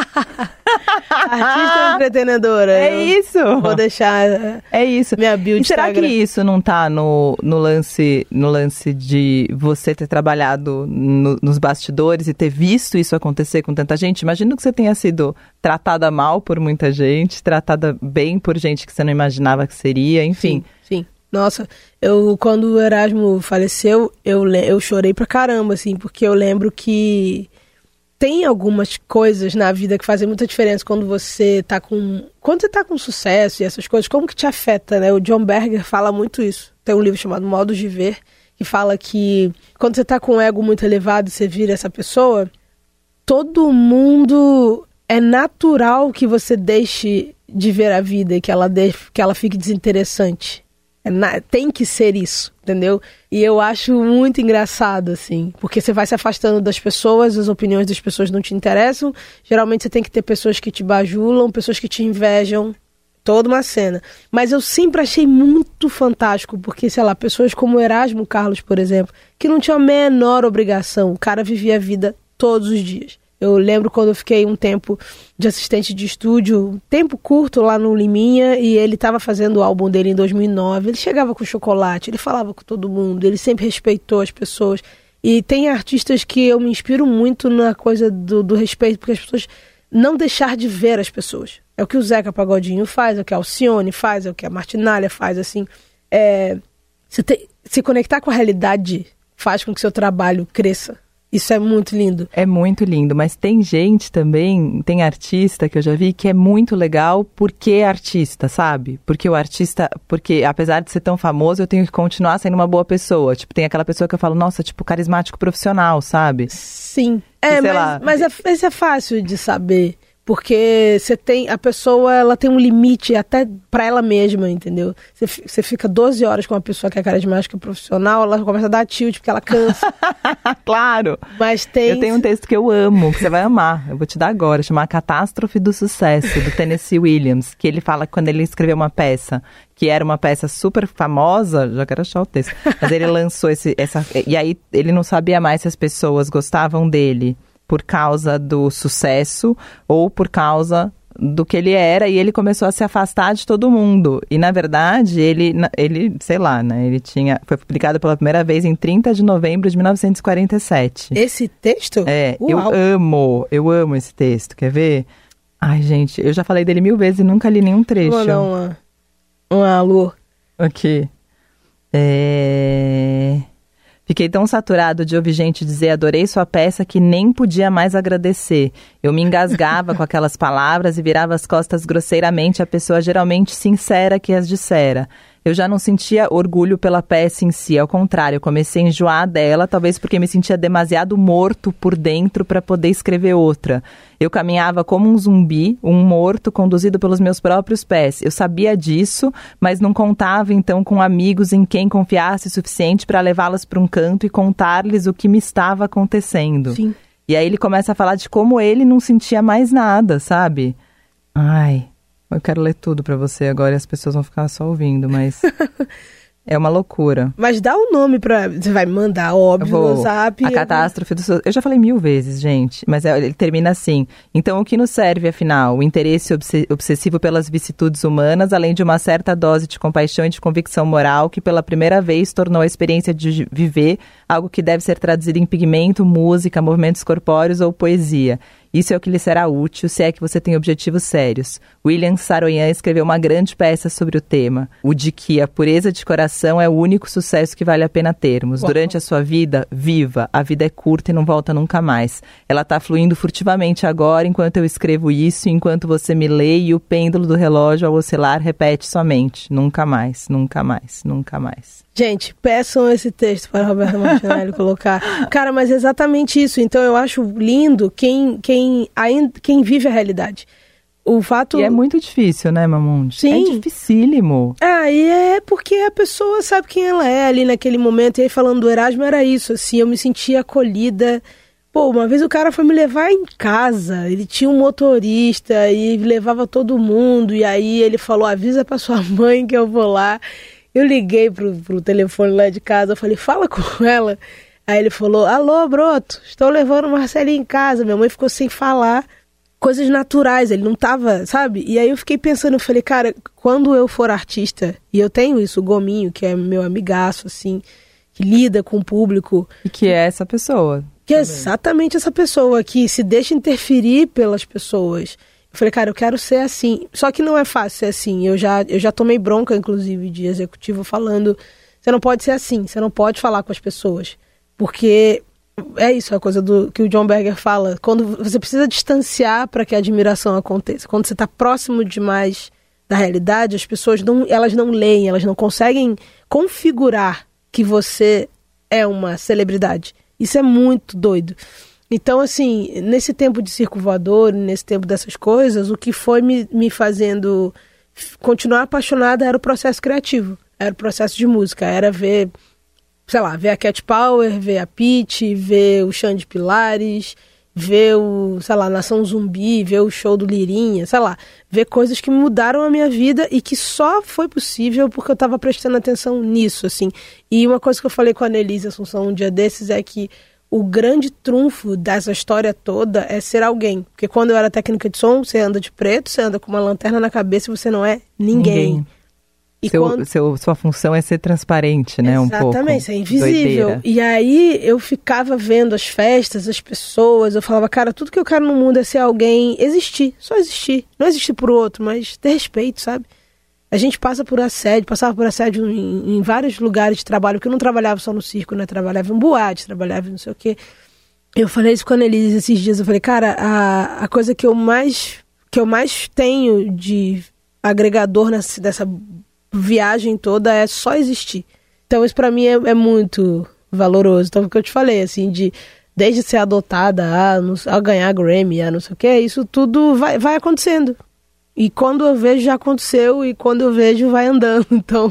Artista empreendedora. É isso. Vou deixar É isso. minha E de será que Instagram. isso não tá no, no lance no lance de você ter trabalhado no- nos bastidores e ter visto isso acontecer com tanta gente? Imagino que você tenha sido tratada mal por muita gente, tratada bem por gente que você não imaginava que seria, enfim. Sim, sim. Nossa, eu quando o Erasmo faleceu, eu, eu chorei pra caramba, assim, porque eu lembro que tem algumas coisas na vida que fazem muita diferença quando você tá com. Quando você tá com sucesso e essas coisas, como que te afeta, né? O John Berger fala muito isso. Tem um livro chamado Modos de Ver, que fala que quando você tá com um ego muito elevado e você vira essa pessoa, todo mundo é natural que você deixe de ver a vida e que ela, deixe, que ela fique desinteressante. É tem que ser isso, entendeu? E eu acho muito engraçado, assim, porque você vai se afastando das pessoas, as opiniões das pessoas não te interessam. Geralmente você tem que ter pessoas que te bajulam, pessoas que te invejam, toda uma cena. Mas eu sempre achei muito fantástico, porque, sei lá, pessoas como Erasmo Carlos, por exemplo, que não tinham a menor obrigação, o cara vivia a vida todos os dias. Eu lembro quando eu fiquei um tempo de assistente de estúdio, um tempo curto lá no Liminha, e ele estava fazendo o álbum dele em 2009. Ele chegava com chocolate, ele falava com todo mundo, ele sempre respeitou as pessoas. E tem artistas que eu me inspiro muito na coisa do, do respeito, porque as pessoas não deixar de ver as pessoas. É o que o Zeca Pagodinho faz, é o que a Alcione faz, é o que a Martinalha faz, assim. É, se, te- se conectar com a realidade faz com que seu trabalho cresça. Isso é muito lindo. É muito lindo, mas tem gente também, tem artista que eu já vi que é muito legal porque é artista, sabe? Porque o artista, porque apesar de ser tão famoso, eu tenho que continuar sendo uma boa pessoa. Tipo, tem aquela pessoa que eu falo, nossa, tipo, carismático profissional, sabe? Sim. É, mas, lá. mas é, isso é fácil de saber. Porque você tem. A pessoa ela tem um limite até pra ela mesma, entendeu? Você, fi- você fica 12 horas com uma pessoa que é carismática profissional, ela começa a dar tilt porque ela cansa. claro! Mas tem. Eu tenho um texto que eu amo, que você vai amar. Eu vou te dar agora, chama A Catástrofe do Sucesso, do Tennessee Williams, que ele fala que quando ele escreveu uma peça, que era uma peça super famosa, já quero achar o texto, mas ele lançou esse, essa. E aí ele não sabia mais se as pessoas gostavam dele por causa do sucesso ou por causa do que ele era e ele começou a se afastar de todo mundo. E na verdade, ele ele, sei lá, né, ele tinha foi publicado pela primeira vez em 30 de novembro de 1947. Esse texto? É, Uau. eu amo, eu amo esse texto, quer ver? Ai, gente, eu já falei dele mil vezes e nunca li nenhum trecho. Vou dar uma, uma alô. Aqui. É... Fiquei tão saturado de ouvir gente dizer adorei sua peça que nem podia mais agradecer. Eu me engasgava com aquelas palavras e virava as costas grosseiramente à pessoa geralmente sincera que as dissera. Eu já não sentia orgulho pela peça em si, ao contrário, eu comecei a enjoar dela, talvez porque me sentia demasiado morto por dentro para poder escrever outra. Eu caminhava como um zumbi, um morto conduzido pelos meus próprios pés. Eu sabia disso, mas não contava então com amigos em quem confiasse o suficiente para levá-las para um canto e contar-lhes o que me estava acontecendo. Sim. E aí ele começa a falar de como ele não sentia mais nada, sabe? Ai, eu quero ler tudo pra você agora e as pessoas vão ficar só ouvindo, mas é uma loucura. Mas dá o nome pra. Você vai mandar, óbvio, vou- no zap. A catástrofe do seu... Eu já falei mil vezes, gente, mas é- ele termina assim. Então, o que nos serve, afinal? O interesse obse- obsessivo pelas vicissitudes humanas, além de uma certa dose de compaixão e de convicção moral, que pela primeira vez tornou a experiência de viver algo que deve ser traduzido em pigmento, música, movimentos corpóreos ou poesia. Isso é o que lhe será útil se é que você tem objetivos sérios. William Saroyan escreveu uma grande peça sobre o tema, o de que a pureza de coração é o único sucesso que vale a pena termos. Uau. Durante a sua vida, viva. A vida é curta e não volta nunca mais. Ela está fluindo furtivamente agora enquanto eu escrevo isso, enquanto você me lê e o pêndulo do relógio ao oscilar repete somente. Nunca mais, nunca mais, nunca mais. Gente, peçam esse texto para Roberto Martinelli colocar. Cara, mas é exatamente isso. Então eu acho lindo quem, quem, ainda, quem vive a realidade. O fato. E é muito difícil, né, Mamundi? Sim. É dificílimo. Ah, e é porque a pessoa sabe quem ela é ali naquele momento. E aí, falando do Erasmo, era isso, assim, eu me sentia acolhida. Pô, uma vez o cara foi me levar em casa, ele tinha um motorista e levava todo mundo, e aí ele falou, avisa pra sua mãe que eu vou lá. Eu liguei pro, pro telefone lá de casa, eu falei, fala com ela. Aí ele falou, alô, Broto, estou levando o Marcelinho em casa. Minha mãe ficou sem falar. coisas naturais, ele não tava, sabe? E aí eu fiquei pensando, eu falei, cara, quando eu for artista, e eu tenho isso, o Gominho, que é meu amigaço, assim, que lida com o público. E que é essa pessoa. Que é exatamente essa pessoa que se deixa interferir pelas pessoas. Eu falei, cara, eu quero ser assim. Só que não é fácil ser assim. Eu já, eu já tomei bronca, inclusive, de executivo falando: você não pode ser assim, você não pode falar com as pessoas. Porque é isso, a coisa do que o John Berger fala. Quando você precisa distanciar para que a admiração aconteça. Quando você está próximo demais da realidade, as pessoas não, elas não leem, elas não conseguem configurar que você é uma celebridade. Isso é muito doido. Então, assim, nesse tempo de circo voador, nesse tempo dessas coisas, o que foi me, me fazendo continuar apaixonada era o processo criativo, era o processo de música, era ver sei lá, ver a Cat Power, ver a Pete, ver o Xande Pilares, ver o, sei lá, Nação Zumbi, ver o show do Lirinha, sei lá, ver coisas que mudaram a minha vida e que só foi possível porque eu estava prestando atenção nisso, assim. E uma coisa que eu falei com a Annelise Assunção um dia desses é que o grande trunfo dessa história toda é ser alguém. Porque quando eu era técnica de som, você anda de preto, você anda com uma lanterna na cabeça e você não é ninguém. ninguém. Seu, quando... seu, sua função é ser transparente, né? Exatamente, um pouco. ser invisível. Doideira. E aí eu ficava vendo as festas, as pessoas, eu falava, cara, tudo que eu quero no mundo é ser alguém, existir, só existir. Não existir por outro, mas ter respeito, sabe? A gente passa por assédio, passava por assédio em, em vários lugares de trabalho, porque eu não trabalhava só no circo, né? Trabalhava em boate, trabalhava em não sei o quê. Eu falei isso com a Annelise esses dias, eu falei, cara, a, a coisa que eu mais que eu mais tenho de agregador nessa, dessa viagem toda é só existir. Então isso para mim é, é, muito valoroso. Então o que eu te falei, assim, de desde ser adotada a, a ganhar Grammy, a não sei o que, isso tudo vai, vai acontecendo. E quando eu vejo já aconteceu e quando eu vejo vai andando. Então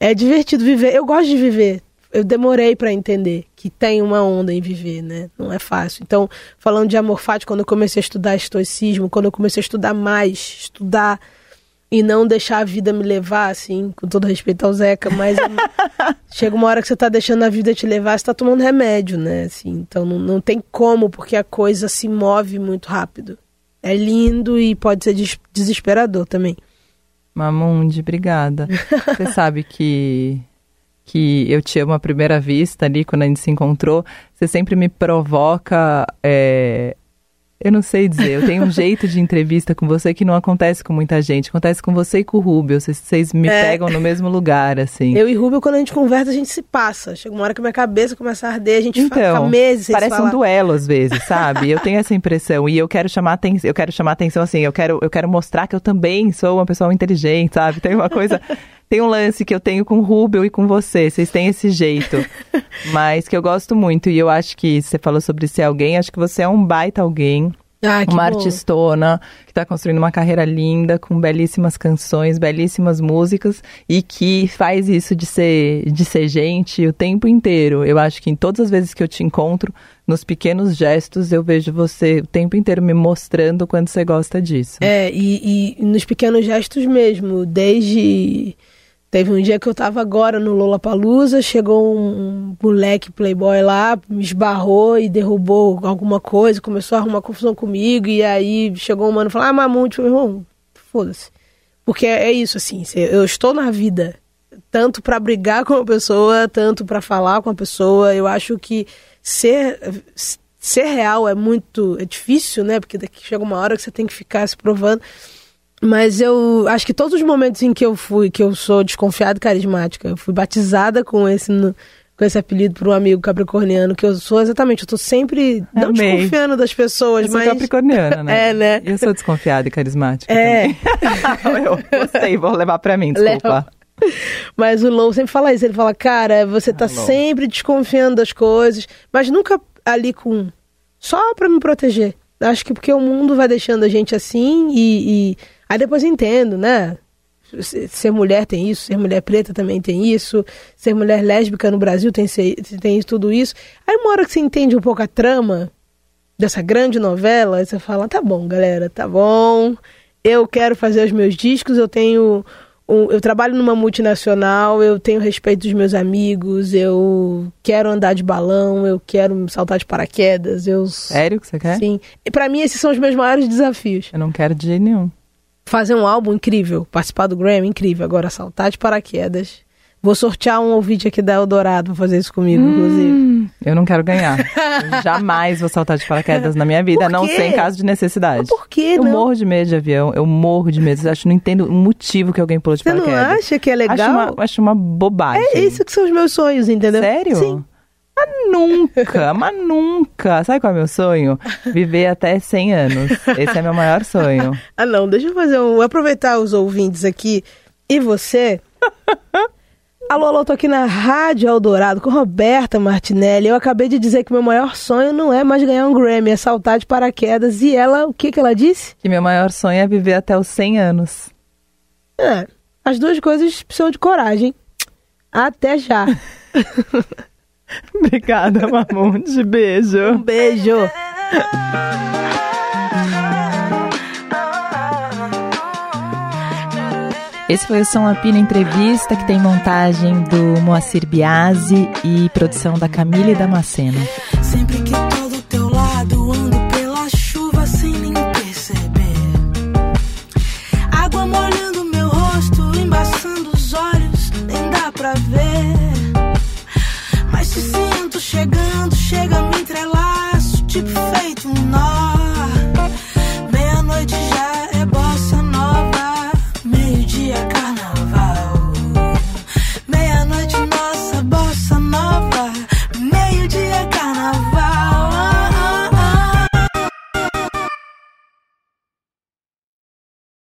é divertido viver. Eu gosto de viver. Eu demorei para entender que tem uma onda em viver, né? Não é fácil. Então, falando de amor fati, quando eu comecei a estudar estoicismo, quando eu comecei a estudar mais, estudar e não deixar a vida me levar, assim, com todo respeito ao Zeca, mas chega uma hora que você tá deixando a vida te levar, você tá tomando remédio, né? Assim, então não, não tem como, porque a coisa se move muito rápido. É lindo e pode ser des desesperador também. Mamundi, obrigada. Você sabe que que eu te amo à primeira vista ali, quando a gente se encontrou, você sempre me provoca é, eu não sei dizer. Eu tenho um jeito de entrevista com você que não acontece com muita gente. Acontece com você e com o Rubio. Vocês, vocês me é. pegam no mesmo lugar, assim. Eu e Rubio, quando a gente conversa, a gente se passa. Chega uma hora que a minha cabeça começa a arder, a gente então, fica meses sem Parece um duelo, às vezes, sabe? eu tenho essa impressão. E eu quero chamar atenção, eu quero chamar atenção assim, eu quero, eu quero mostrar que eu também sou uma pessoa inteligente, sabe? Tem uma coisa. Tem um lance que eu tenho com o Rubio e com você. Vocês têm esse jeito. mas que eu gosto muito. E eu acho que você falou sobre ser alguém, acho que você é um baita alguém. Ah, uma bom. artistona que está construindo uma carreira linda, com belíssimas canções, belíssimas músicas e que faz isso de ser, de ser gente o tempo inteiro. Eu acho que em todas as vezes que eu te encontro, nos pequenos gestos, eu vejo você o tempo inteiro me mostrando quando você gosta disso. É, e, e nos pequenos gestos mesmo, desde Teve um dia que eu tava agora no Lollapalooza, chegou um moleque playboy lá, me esbarrou e derrubou alguma coisa, começou a arrumar confusão comigo, e aí chegou um mano e falou, ah, Mamute, meu irmão, foda-se. Porque é isso, assim, eu estou na vida, tanto para brigar com a pessoa, tanto para falar com a pessoa, eu acho que ser, ser real é muito, é difícil, né, porque daqui chega uma hora que você tem que ficar se provando, mas eu acho que todos os momentos em que eu fui, que eu sou desconfiada e carismática, eu fui batizada com esse, com esse apelido por um amigo capricorniano, que eu sou exatamente, eu tô sempre não Amei. desconfiando das pessoas, eu mas. Sou capricorniana, né? É, né? Eu sou desconfiada e carismática. É. eu gostei, vou levar pra mim, desculpa. Mas o Lou sempre fala isso, ele fala, cara, você tá ah, sempre desconfiando das coisas, mas nunca ali com. Só pra me proteger. Acho que porque o mundo vai deixando a gente assim e, e Aí depois entendo, né? Ser mulher tem isso, ser mulher preta também tem isso, ser mulher lésbica no Brasil tem, tem isso, tudo isso. Aí uma hora que você entende um pouco a trama dessa grande novela, você fala, tá bom, galera, tá bom, eu quero fazer os meus discos, eu tenho um, eu trabalho numa multinacional, eu tenho respeito dos meus amigos, eu quero andar de balão, eu quero saltar de paraquedas, eu... Sério que você quer? Sim. E pra mim esses são os meus maiores desafios. Eu não quero de jeito nenhum. Fazer um álbum incrível, participar do Grammy, incrível. Agora, saltar de paraquedas. Vou sortear um ouvinte aqui da Eldorado pra fazer isso comigo, Hum. inclusive. Eu não quero ganhar. Jamais vou saltar de paraquedas na minha vida, não quê? ser em caso de necessidade. Mas por que Eu não? morro de medo de avião, eu morro de medo. Eu acho, não entendo o motivo que alguém pulou de Você não paraquedas. acha que é legal? Acho uma, acho uma bobagem. É isso que são os meus sonhos, entendeu? Sério? Sim. Mas nunca, mas nunca. Sabe qual é o meu sonho? Viver até 100 anos. Esse é meu maior sonho. Ah, não, deixa eu fazer um. Aproveitar os ouvintes aqui e você. Alô, alô, tô aqui na Rádio Eldorado com Roberta Martinelli. Eu acabei de dizer que meu maior sonho não é mais ganhar um Grammy, é saltar de paraquedas. E ela, o que que ela disse? Que meu maior sonho é viver até os 100 anos. É, as duas coisas precisam de coragem. Até já. Obrigada, Mamonte. Beijo. Um beijo. Esse foi o Som Apina Entrevista, que tem montagem do Moacir Biasi e produção da Camille Damasceno. Sempre que chegando, chega, me entrelaço, tipo feito um nó. Meia-noite já é bossa nova, meio-dia é carnaval. Meia-noite, nossa bossa nova.